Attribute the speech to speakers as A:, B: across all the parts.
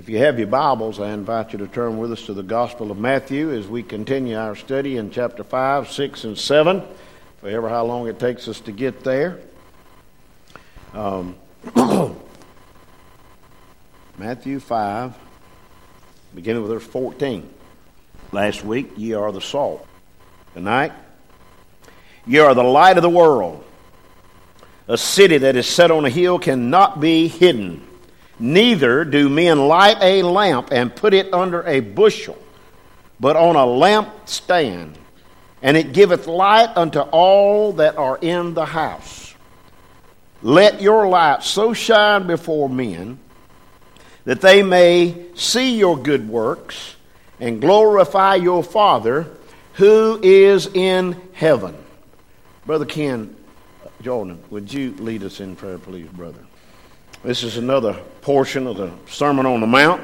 A: If you have your Bibles, I invite you to turn with us to the Gospel of Matthew as we continue our study in chapter 5, 6, and 7, for ever how long it takes us to get there. Um, Matthew 5, beginning with verse 14. Last week, ye are the salt. Tonight, ye are the light of the world. A city that is set on a hill cannot be hidden. Neither do men light a lamp and put it under a bushel, but on a lampstand, and it giveth light unto all that are in the house. Let your light so shine before men that they may see your good works and glorify your Father who is in heaven. Brother Ken Jordan, would you lead us in prayer, please, brother? This is another portion of the Sermon on the Mount.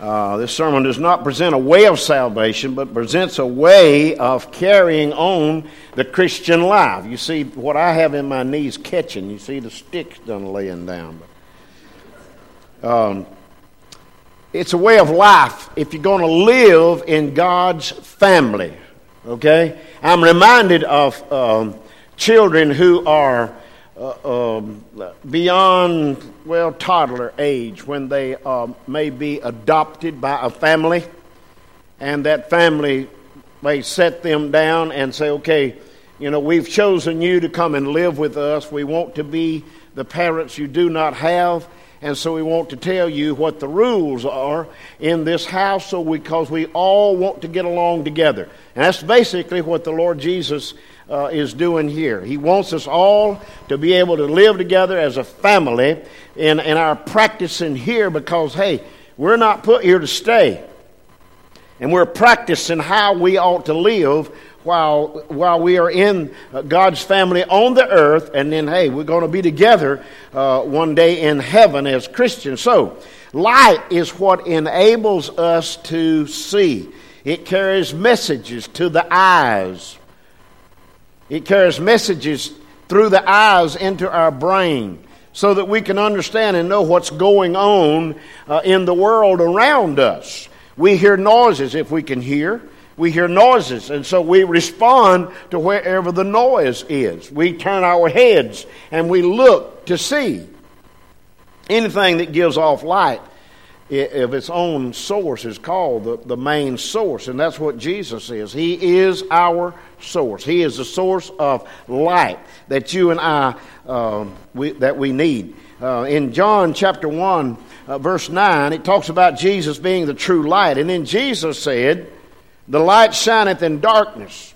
A: Uh, this sermon does not present a way of salvation, but presents a way of carrying on the Christian life. You see, what I have in my knees catching, you see the sticks done laying down. Um, it's a way of life if you're going to live in God's family. Okay? I'm reminded of um, children who are uh, um, beyond, well, toddler age when they uh, may be adopted by a family, and that family may set them down and say, okay, you know, we've chosen you to come and live with us. We want to be the parents you do not have. And so we want to tell you what the rules are in this house so because we all want to get along together. And that's basically what the Lord Jesus uh, is doing here. He wants us all to be able to live together as a family in, in our practicing here because, hey, we're not put here to stay. And we're practicing how we ought to live while, while we are in uh, God's family on the earth. And then, hey, we're going to be together uh, one day in heaven as Christians. So, light is what enables us to see, it carries messages to the eyes. It carries messages through the eyes into our brain so that we can understand and know what's going on uh, in the world around us. We hear noises if we can hear. We hear noises, and so we respond to wherever the noise is. We turn our heads and we look to see. Anything that gives off light of its own source is called the, the main source, and that's what Jesus is. He is our source. He is the source of light that you and I uh, we, that we need. Uh, in John chapter one, uh, verse nine, it talks about Jesus being the true light, and then Jesus said, "The light shineth in darkness,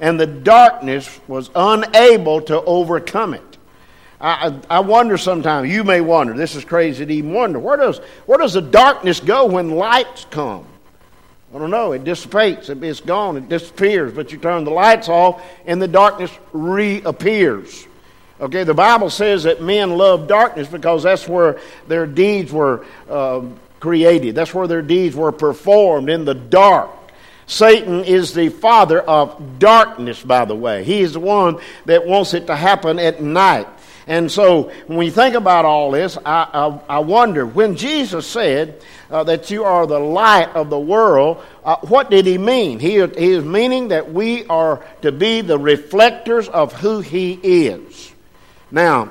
A: and the darkness was unable to overcome it." I, I wonder sometimes, you may wonder, this is crazy to even wonder, where does, where does the darkness go when lights come? I don't know. It dissipates. It's gone. It disappears. But you turn the lights off and the darkness reappears. Okay, the Bible says that men love darkness because that's where their deeds were uh, created. That's where their deeds were performed in the dark. Satan is the father of darkness, by the way. He is the one that wants it to happen at night. And so when you think about all this, I, I, I wonder when Jesus said uh, that you are the light of the world, uh, what did he mean? He, he is meaning that we are to be the reflectors of who he is. Now,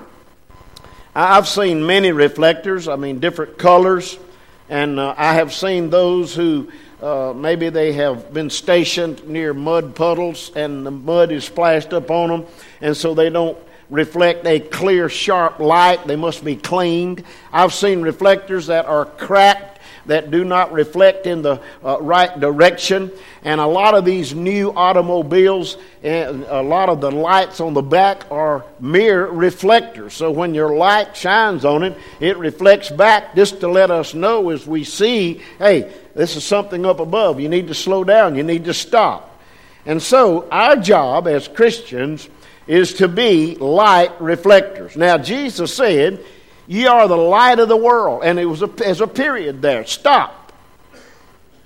A: I've seen many reflectors, I mean, different colors, and uh, I have seen those who uh, maybe they have been stationed near mud puddles and the mud is splashed up on them, and so they don't reflect a clear, sharp light. They must be cleaned. I've seen reflectors that are cracked, that do not reflect in the uh, right direction. And a lot of these new automobiles, and a lot of the lights on the back are mirror reflectors. So when your light shines on it, it reflects back just to let us know as we see, hey, this is something up above. You need to slow down. You need to stop. And so our job as Christians is to be light reflectors. Now, Jesus said, Ye are the light of the world. And it was a, there's a period there. Stop.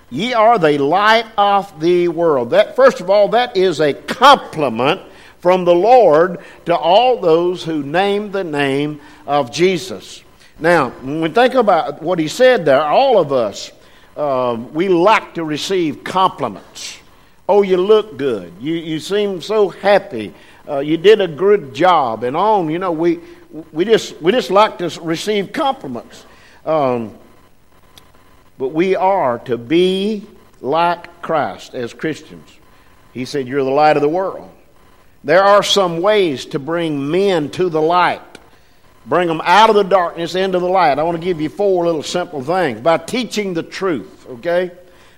A: Ye are the light of the world. That, first of all, that is a compliment from the Lord to all those who name the name of Jesus. Now, when we think about what he said there, all of us, uh, we like to receive compliments. Oh, you look good. You, you seem so happy. Uh, you did a good job, and on. You know, we, we, just, we just like to receive compliments. Um, but we are to be like Christ as Christians. He said, You're the light of the world. There are some ways to bring men to the light, bring them out of the darkness into the light. I want to give you four little simple things by teaching the truth, okay?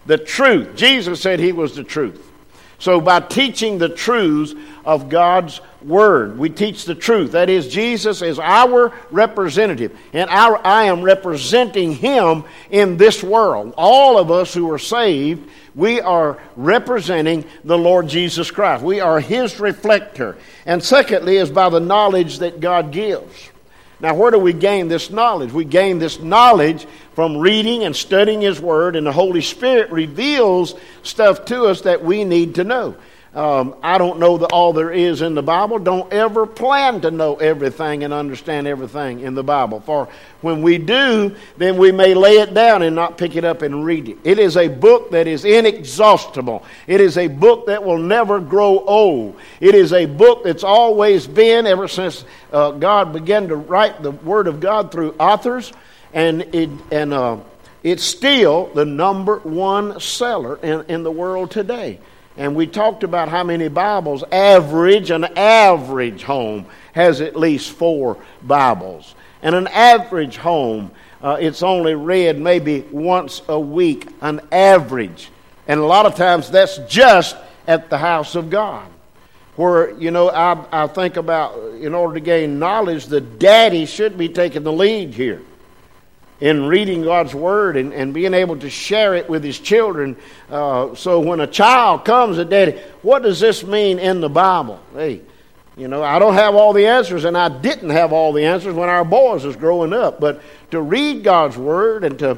A: The truth. Jesus said he was the truth. So, by teaching the truths of God's Word, we teach the truth. That is, Jesus is our representative, and our, I am representing Him in this world. All of us who are saved, we are representing the Lord Jesus Christ. We are His reflector. And secondly, is by the knowledge that God gives. Now, where do we gain this knowledge? We gain this knowledge from reading and studying His Word, and the Holy Spirit reveals stuff to us that we need to know. Um, I don't know all there is in the Bible. Don't ever plan to know everything and understand everything in the Bible. For when we do, then we may lay it down and not pick it up and read it. It is a book that is inexhaustible. It is a book that will never grow old. It is a book that's always been, ever since uh, God began to write the Word of God through authors, and it, and uh, it's still the number one seller in, in the world today. And we talked about how many Bibles average, an average home has at least four Bibles. And an average home, uh, it's only read maybe once a week, an average. And a lot of times that's just at the house of God. Where, you know, I, I think about in order to gain knowledge, the daddy should be taking the lead here in reading God's Word and, and being able to share it with his children. Uh, so when a child comes and Daddy, what does this mean in the Bible? Hey, you know, I don't have all the answers, and I didn't have all the answers when our boys was growing up. But to read God's Word and to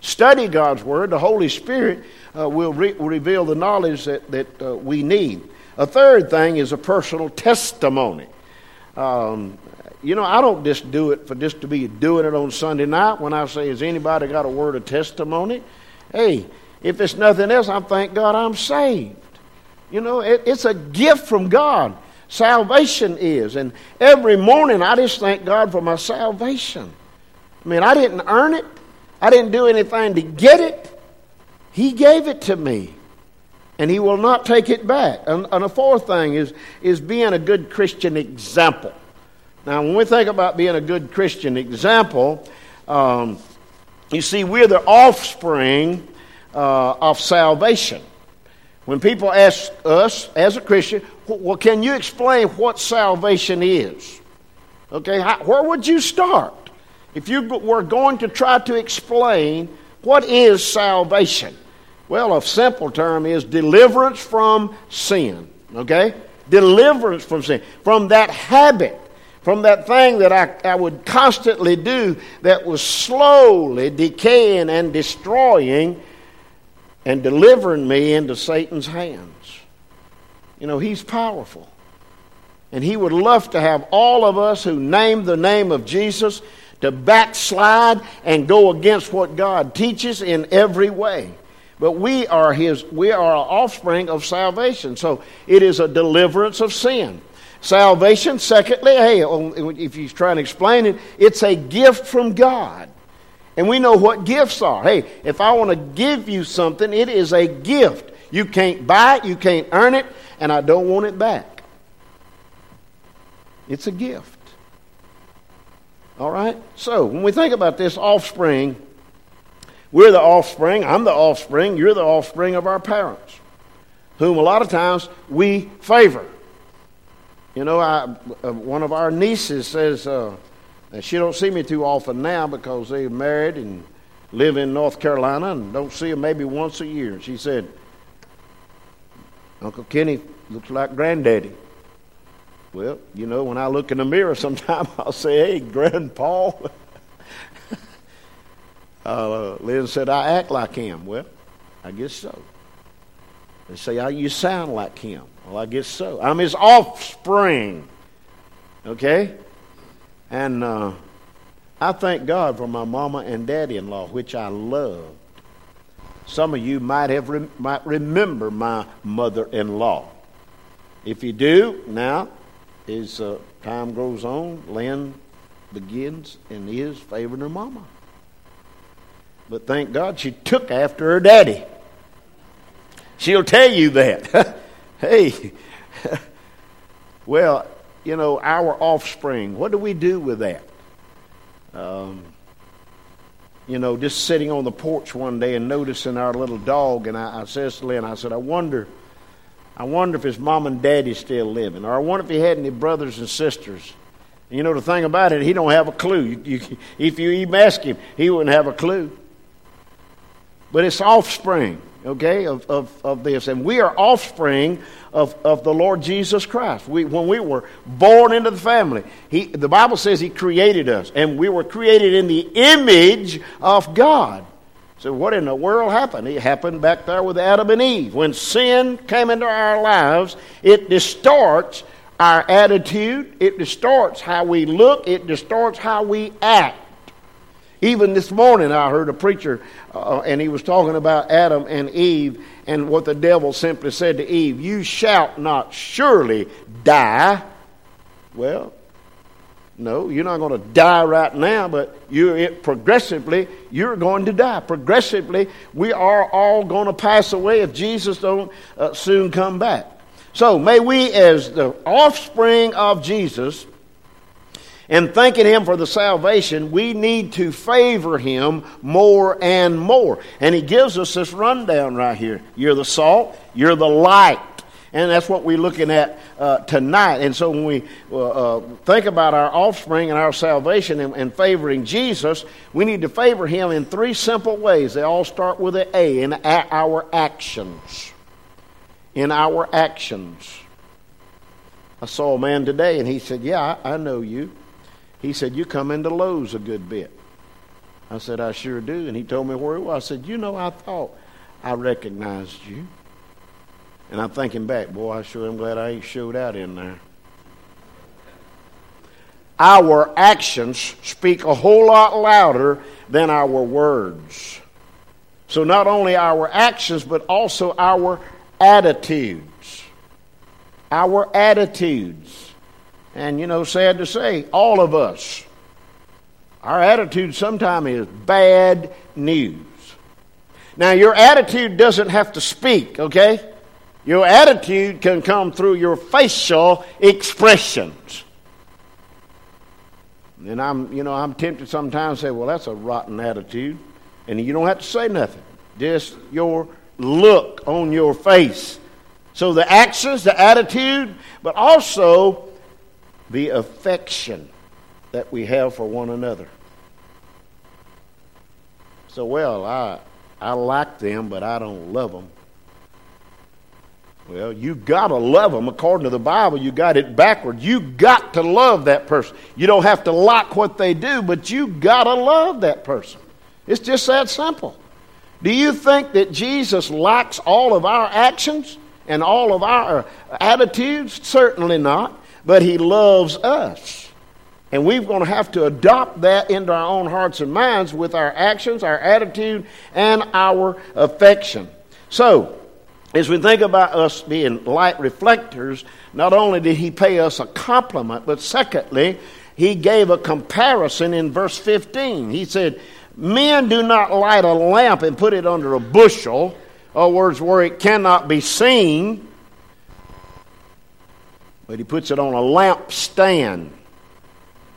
A: study God's Word, the Holy Spirit uh, will re- reveal the knowledge that, that uh, we need. A third thing is a personal testimony. Um, you know, I don't just do it for just to be doing it on Sunday night when I say, Has anybody got a word of testimony? Hey, if it's nothing else, I thank God I'm saved. You know, it, it's a gift from God. Salvation is. And every morning I just thank God for my salvation. I mean, I didn't earn it, I didn't do anything to get it. He gave it to me. And he will not take it back. And, and fourth thing is, is being a good Christian example. Now, when we think about being a good Christian example, um, you see, we're the offspring uh, of salvation. When people ask us as a Christian, well, can you explain what salvation is? Okay, how, where would you start? If you were going to try to explain what is salvation, well, a simple term is deliverance from sin. Okay? Deliverance from sin, from that habit from that thing that I, I would constantly do that was slowly decaying and destroying and delivering me into Satan's hands. You know, he's powerful. And he would love to have all of us who name the name of Jesus to backslide and go against what God teaches in every way. But we are his we are offspring of salvation. So it is a deliverance of sin. Salvation, secondly, hey, if he's trying to explain it, it's a gift from God. And we know what gifts are. Hey, if I want to give you something, it is a gift. You can't buy it, you can't earn it, and I don't want it back. It's a gift. All right? So, when we think about this offspring, we're the offspring, I'm the offspring, you're the offspring of our parents, whom a lot of times we favor. You know, I, uh, one of our nieces says uh, she don't see me too often now because they're married and live in North Carolina and don't see them maybe once a year. She said, Uncle Kenny looks like Granddaddy. Well, you know, when I look in the mirror sometime, I'll say, hey, Grandpa. uh, Lynn said, I act like him. Well, I guess so. They say, you sound like him. Well, I guess so. I'm his offspring. Okay? And uh, I thank God for my mama and daddy in law, which I loved. Some of you might have re- might remember my mother in law. If you do, now, as uh, time goes on, Lynn begins and is favoring her mama. But thank God she took after her daddy. She'll tell you that. hey, well, you know, our offspring, what do we do with that? Um, you know, just sitting on the porch one day and noticing our little dog, and I, I says to Lynn, I said, I wonder, I wonder if his mom and daddy's still living, or I wonder if he had any brothers and sisters. And you know, the thing about it, he don't have a clue. You, you, if you even ask him, he wouldn't have a clue. But it's offspring okay, of, of, of this. And we are offspring of, of the Lord Jesus Christ. We, when we were born into the family, he, the Bible says He created us, and we were created in the image of God. So, what in the world happened? It happened back there with Adam and Eve. When sin came into our lives, it distorts our attitude, it distorts how we look, it distorts how we act. Even this morning, I heard a preacher, uh, and he was talking about Adam and Eve, and what the devil simply said to Eve, You shall not surely die. Well, no, you're not going to die right now, but you're it, progressively you're going to die. Progressively, we are all going to pass away if Jesus don't uh, soon come back. So may we, as the offspring of Jesus, and thanking Him for the salvation, we need to favor Him more and more. And He gives us this rundown right here. You're the salt, you're the light. And that's what we're looking at uh, tonight. And so when we uh, uh, think about our offspring and our salvation and, and, favoring Jesus, we need to favor Him in three simple ways. They all start with an A in our actions. In our actions. I saw a man today and he said, Yeah, I, I know you. He said, You come into Lowe's a good bit. I said, I sure do. And he told me where he was. I said, You know, I thought I recognized you. And I'm thinking back, boy, I sure am glad I ain't showed out in there. Our actions speak a whole lot louder than our words. So not only our actions, but also our attitudes. Our attitudes. And, you know, sad to say, all of us, our attitude sometimes is bad news. Now, your attitude doesn't have to speak, okay? Your attitude can come through your facial expressions. And I'm, you know, I'm tempted sometimes to say, well, that's a rotten attitude. And you don't have to say nothing. Just your look on your face. So the actions, the attitude, but also the affection that we have for one another. So, well, I, I like them, but I don't love them. Well, you got to love them. According to the Bible, you got it backwards. You got to love that person. You don't have to like what they do, but you got to love that person. It's just that simple. Do you think that Jesus likes all of our actions and all of our uh, attitudes? Certainly not but He loves us. And we're going to have to adopt that into our own hearts and minds with our actions, our attitude, and our affection. So, as we think about us being light reflectors, not only did he pay us a compliment, but secondly, he gave a comparison in verse 15. He said, Men do not light a lamp and put it under a bushel, or words where it cannot be seen, but he puts it on a lampstand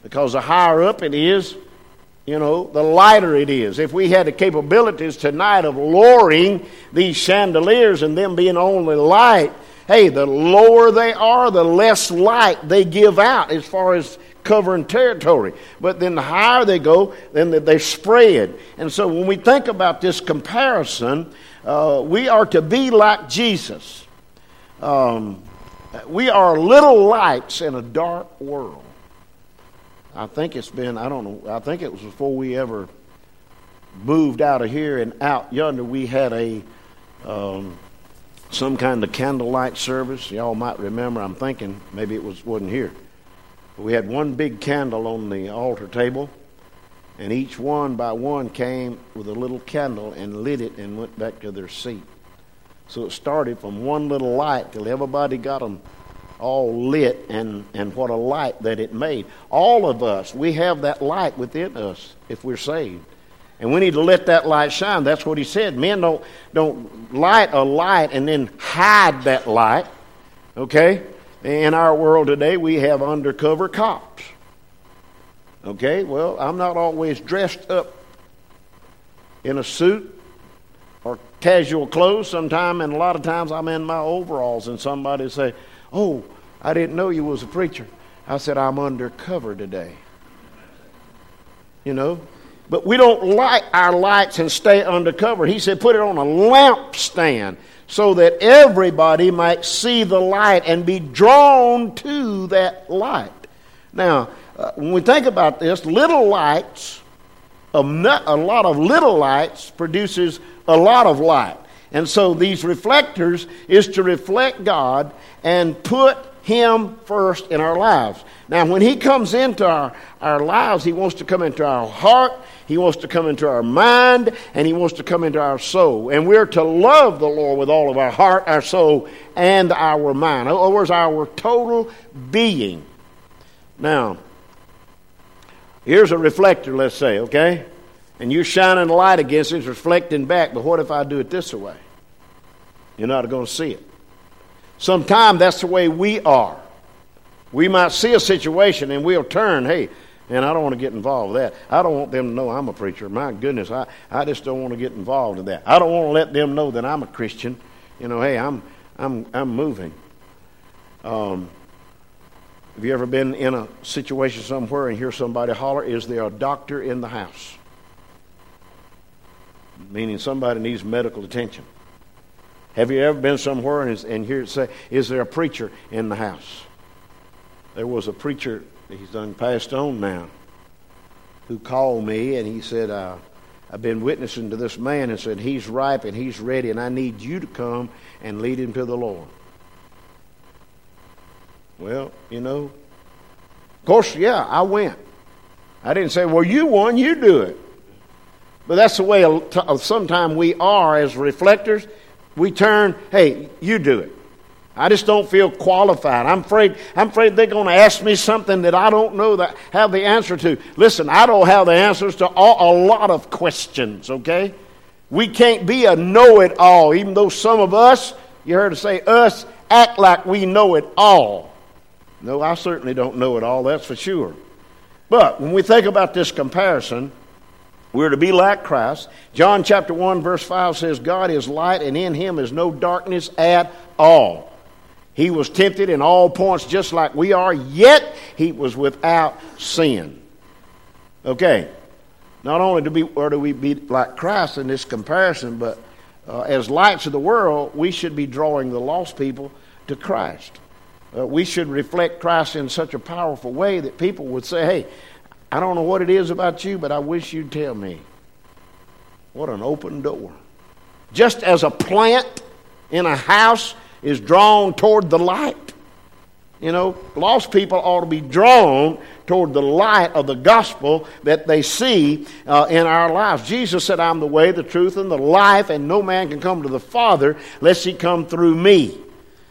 A: because the higher up it is, you know, the lighter it is. If we had the capabilities tonight of lowering these chandeliers and them being only light, hey, the lower they are, the less light they give out as far as covering territory. But then the higher they go, then they spread. And so when we think about this comparison, uh, we are to be like Jesus. Um, we are little lights in a dark world. I think it's been, I don't know, I think it was before we ever moved out of here and out yonder, we had a um, some kind of candlelight service. Y'all might remember, I'm thinking maybe it was wasn't here. We had one big candle on the altar table, And each one by one came with a little candle and lit it and went back to their seat. So it started from one little light till everybody got them all lit and, and what a light that it made. All of us, we have that light within us if we're saved. And we need to let that light shine. That's what he said. Men don't, don't light a light and then hide that light. Okay? In our world today, we have undercover cops. Okay? Well, I'm not always dressed up in a suit casual clothes sometime, and a lot of times I'm in my overalls, and somebody say, Oh, I didn't know you was a preacher. I said, I'm undercover today. You know? But we don't light our lights and stay undercover. He said, put it on a lampstand so that everybody might see the light and be drawn to that light. Now, uh, when we think about this, little lights, a, a lot of little lights produces a lot of light. And so these reflectors is to reflect God and put Him first in our lives. Now, when He comes into our, our lives, He wants to come into our heart, He wants to come into our mind, and He wants to come into our soul. And we're to love the Lord with all of our heart, our soul, and our mind. In other words, our total being. Now, here's a reflector, let's say, okay? And you're shining a light against it, it's reflecting back. But what if I do it this way? You're not going to see it. Sometimes that's the way we are. We might see a situation and we'll turn, hey, and I don't want to get involved with that. I don't want them to know I'm a preacher. My goodness, I, I just don't want to get involved in that. I don't want to let them know that I'm a Christian. You know, hey, I'm, I'm, I'm moving. Um, have you ever been in a situation somewhere and hear somebody holler, Is there a doctor in the house? Meaning somebody needs medical attention. Have you ever been somewhere and, and hear it say, Is there a preacher in the house? There was a preacher, he's done passed on now, who called me and he said, uh, I've been witnessing to this man and said, He's ripe and he's ready, and I need you to come and lead him to the Lord. Well, you know, of course, yeah, I went. I didn't say, well, you won, you do it. But that's the way sometimes we are as reflectors. We turn, hey, you do it. I just don't feel qualified. I'm afraid, I'm afraid they're going to ask me something that I don't know that have the answer to. Listen, I don't have the answers to all, a lot of questions, okay? We can't be a know it all, even though some of us, you heard us say us, act like we know it all. No, I certainly don't know it all, that's for sure. But when we think about this comparison, we're to be like Christ. John chapter 1, verse 5 says, God is light, and in him is no darkness at all. He was tempted in all points just like we are, yet he was without sin. Okay. Not only do we, or do we be like Christ in this comparison, but uh, as lights of the world, we should be drawing the lost people to Christ. Uh, we should reflect Christ in such a powerful way that people would say, hey, I don't know what it is about you, but I wish you'd tell me. What an open door. Just as a plant in a house is drawn toward the light, you know, lost people ought to be drawn toward the light of the gospel that they see uh, in our lives. Jesus said, I'm the way, the truth, and the life, and no man can come to the Father lest he come through me.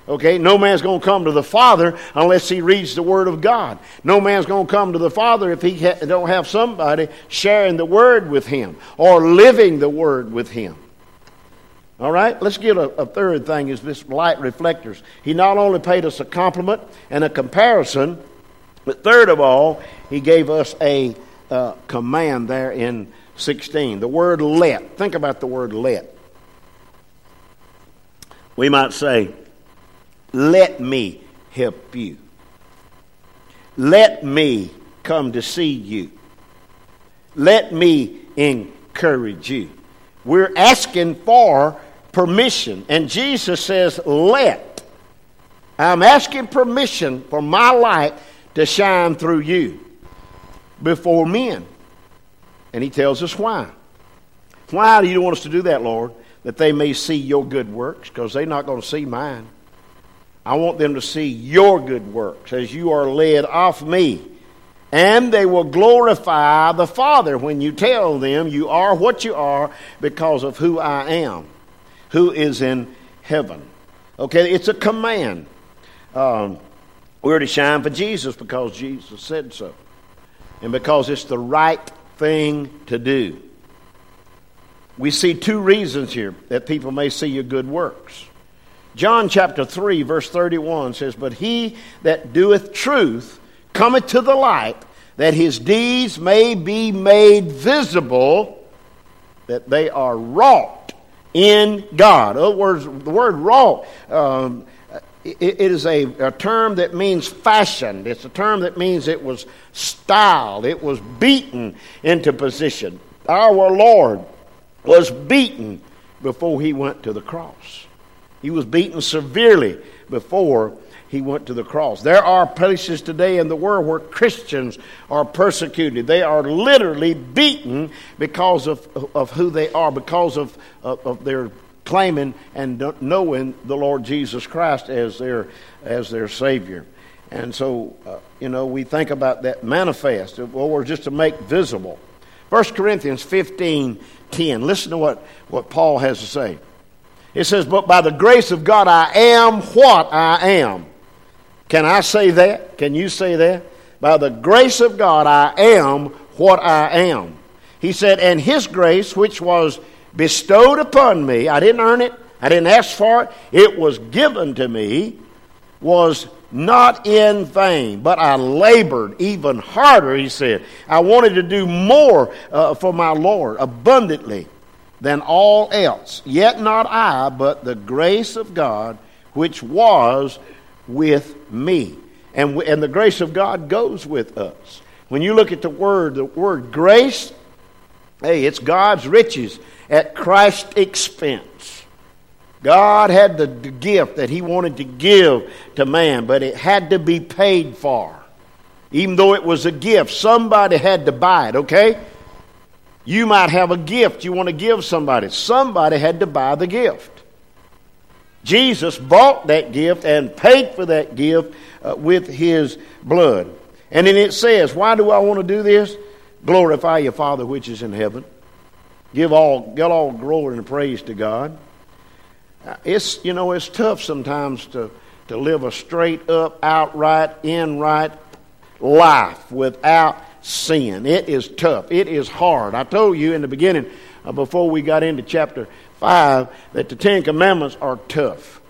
A: Okay, no man's going to come to the Father unless he reads the Word of God. No man's going to come to the Father if he ha- don't have somebody sharing the Word with him or living the Word with him. All right, let's get a, a third thing is this light reflectors. He not only paid us a compliment and a comparison, but third of all, he gave us a uh, command there in 16. The word let. Think about the word let. We might say, let me help you. Let me come to see you. Let me encourage you. We're asking for permission. And Jesus says, Let. I'm asking permission for my light to shine through you before men. And he tells us why. Why do you want us to do that, Lord? That they may see your good works, because they're not going to see mine. I want them to see your good works as you are led off me and they will glorify the Father when you tell them you are what you are because of who I am, who is in heaven. Okay, it's a command. Um, we're to shine for Jesus because Jesus said so, and because it's the right thing to do. We see two reasons here that people may see your good works. John chapter 3, verse 31 says, But he that doeth truth cometh to the light, that his deeds may be made visible, that they are wrought in God. In other words, the word wrought, um, it, is a, a term that means fashioned. It's a term that means it was styled, it was beaten into position. Our Lord was beaten before he went to the cross. He was beaten severely before he went to the cross. There are places today in the world where Christians are persecuted. They are literally beaten because of, of who they are, because of, of, of their claiming and knowing the Lord Jesus Christ as their, as their Savior. And so, uh, you know, we think about that manifest, or just to make visible. 1 Corinthians 15 10. Listen to what, what Paul has to say. It says, But by the grace of God, I am what I am. Can I say that? Can you say that? By the grace of God, I am what I am. He said, And His grace, which was bestowed upon me, I didn't earn it, I didn't ask for it, it was given to me, was not in vain, but I labored even harder, he said. I wanted to do more uh, for my Lord abundantly than all else. Yet not I, but the grace of God which was with me. And, and the grace of God goes with us. When you look at the word, the word grace, hey, it's God's riches at Christ's expense. God had the, the gift that He wanted to give to man, but it had to be paid for. Even though it was a gift, somebody had to buy it, okay? You might have a gift you want to give somebody. Somebody had to buy the gift. Jesus bought that gift and paid for that gift uh, with his blood. And then it says, Why do I want to do this? Glorify your Father which is in heaven. Give all, give all glory and praise to God. Uh, it's, you know, it's tough sometimes to, to live a straight up, outright, in right life without sin. It is tough. It is hard. I told you in the beginning, uh, before we got into chapter 5, that the Ten Commandments are tough.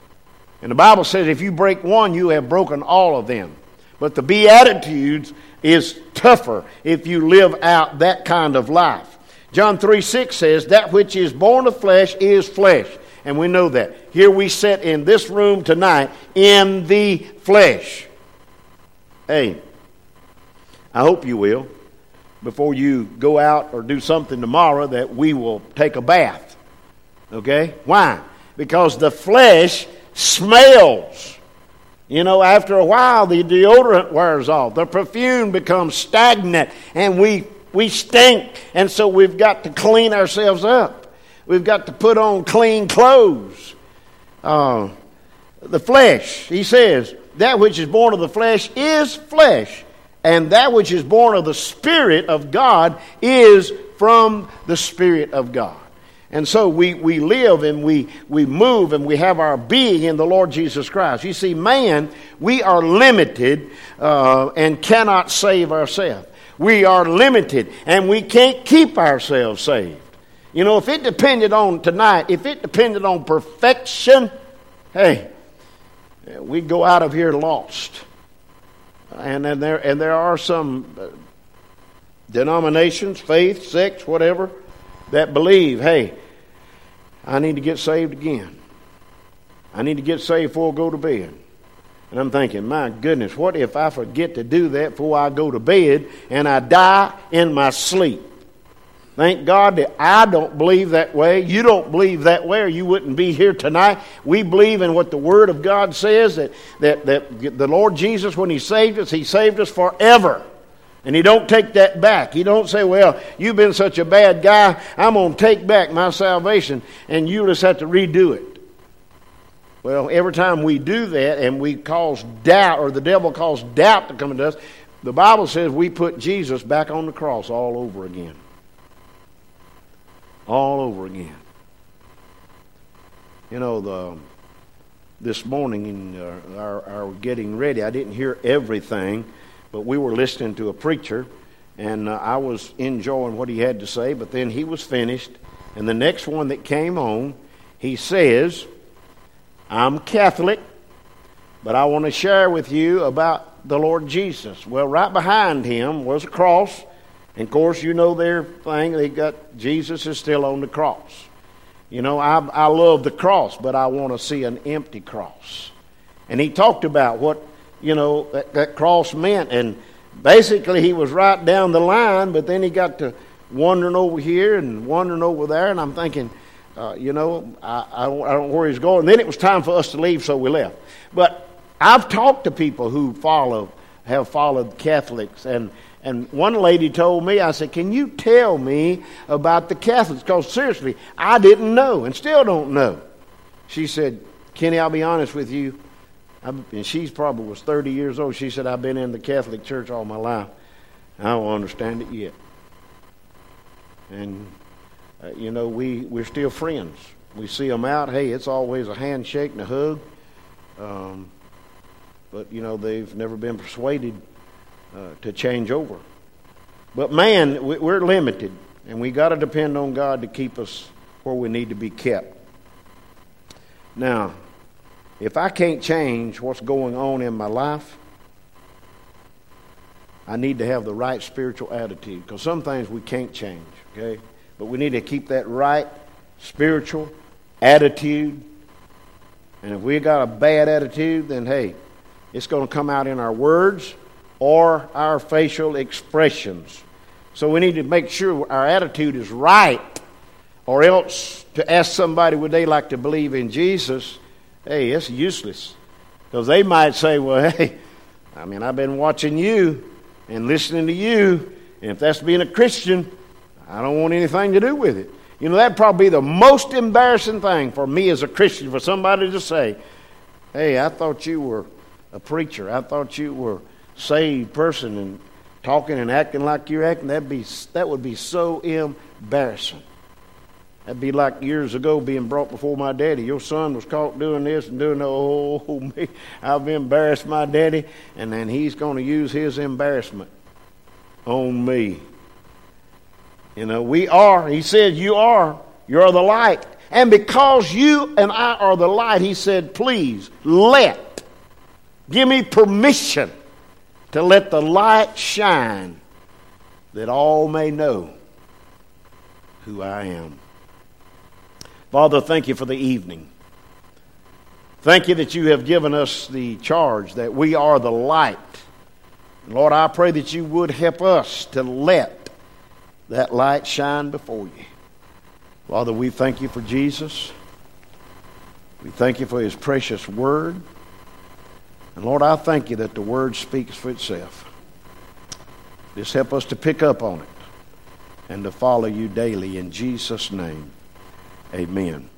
A: And the Bible says if you break one, you have broken all of them. But the Beatitudes is tougher if you live out that kind of life. John 3 6 says, That which is born of flesh is flesh and we know that. Here we sit in this room tonight in the flesh. Hey, I hope you will, before you go out or do something tomorrow, that we will take a bath. Okay? Why? Because the flesh smells. You know, after a while, the deodorant wears off, the perfume becomes stagnant, and we, we stink, and so we've got to clean ourselves up. We've got to put on clean clothes. Uh, the flesh, he says, that which is born of the flesh is flesh, and that which is born of the Spirit of God is from the Spirit of God. And so we, we live and we, we move and we have our being in the Lord Jesus Christ. You see, man, we are limited uh, and cannot save ourselves. We are limited and we can't keep ourselves saved. You know, if it depended on tonight, if it depended on perfection, hey, we'd go out of here lost. And, and, there, and there are some uh, denominations, faith, sects, whatever, that believe, hey, I need to get saved again. I need to get saved before I go to bed. And I'm thinking, my goodness, what if I forget to do that before I go to bed and I die in my sleep? Thank God that I don't believe that way. You don't believe that way, or you wouldn't be here tonight. We believe in what the Word of God says that, that, that the Lord Jesus, when He saved us, He saved us forever. And He don't take that back. He don't say, Well, you've been such a bad guy, I'm going to take back my salvation, and you just have to redo it. Well, every time we do that and we cause doubt, or the devil causes doubt to come into us, The Bible says we put Jesus back on the cross all over again. All over again. You know, the this morning in uh, our, our getting ready, I didn't hear everything, but we were listening to a preacher, and uh, I was enjoying what he had to say. But then he was finished, and the next one that came on, he says, "I'm Catholic, but I want to share with you about the Lord Jesus." Well, right behind him was a cross, and of course, you know their thing. They got Jesus is still on the cross. You know, I, I love the cross, but I want to see an empty cross. And he talked about what, you know, that, that cross meant. And basically, he was right down the line, but then he got to wandering over here and wandering over there. And I'm thinking, uh, you know, I, I, don't, I don't know where he's going. And then it was time for us to leave, so we left. But I've talked to people who follow, have followed Catholics, and and one lady told me, I said, Can you tell me about the Catholics? Because seriously, I didn't know and still don't know. She said, Kenny, I'll be honest with you. I've, and she's probably was 30 years old. She said, I've been in the Catholic Church all my life. I don't understand it yet. And, uh, you know, we, we're still friends. We see them out. Hey, it's always a handshake and a hug. Um, but, you know, they've never been persuaded uh, to change over. But man, we're limited, and we got to depend on God to keep us where we need to be kept. Now, if I can't change what's going on in my life, I need to have the right spiritual attitude because some things we can't change, okay? But we need to keep that right spiritual attitude. And if we got a bad attitude, then hey, it's going to come out in our words or our facial expressions. So we need to make sure our attitude is right, or else to ask somebody would they like to believe in Jesus, hey, it's useless. Because they might say, well, hey, I mean, I've been watching you and listening to you, and if that's being a Christian, I don't want anything to do with it. You know, that'd probably be the most embarrassing thing for me as a Christian for somebody to say, hey, I thought you were a preacher. I thought you were saved person and talking and acting like you're acting, that'd be, that would be so embarrassing. That'd be like years ago being brought before my daddy. Your son was caught doing this and doing that. Oh, me, I've embarrassed my daddy, and then he's going to use his embarrassment on me. You know, we are, he said, you are, you're the light. And because you and I are the light, he said, please let, give me permission to let the light shine that all may know who I am. Father, thank you for the evening. Thank you that you have given us the charge that we are the light. Lord, I pray that you would help us to let that light shine before you. Father, we thank you for Jesus. We thank you for his precious word. And Lord, I thank you that the word speaks for itself. Just help us to pick up on it and to follow you daily in Jesus' name. Amen.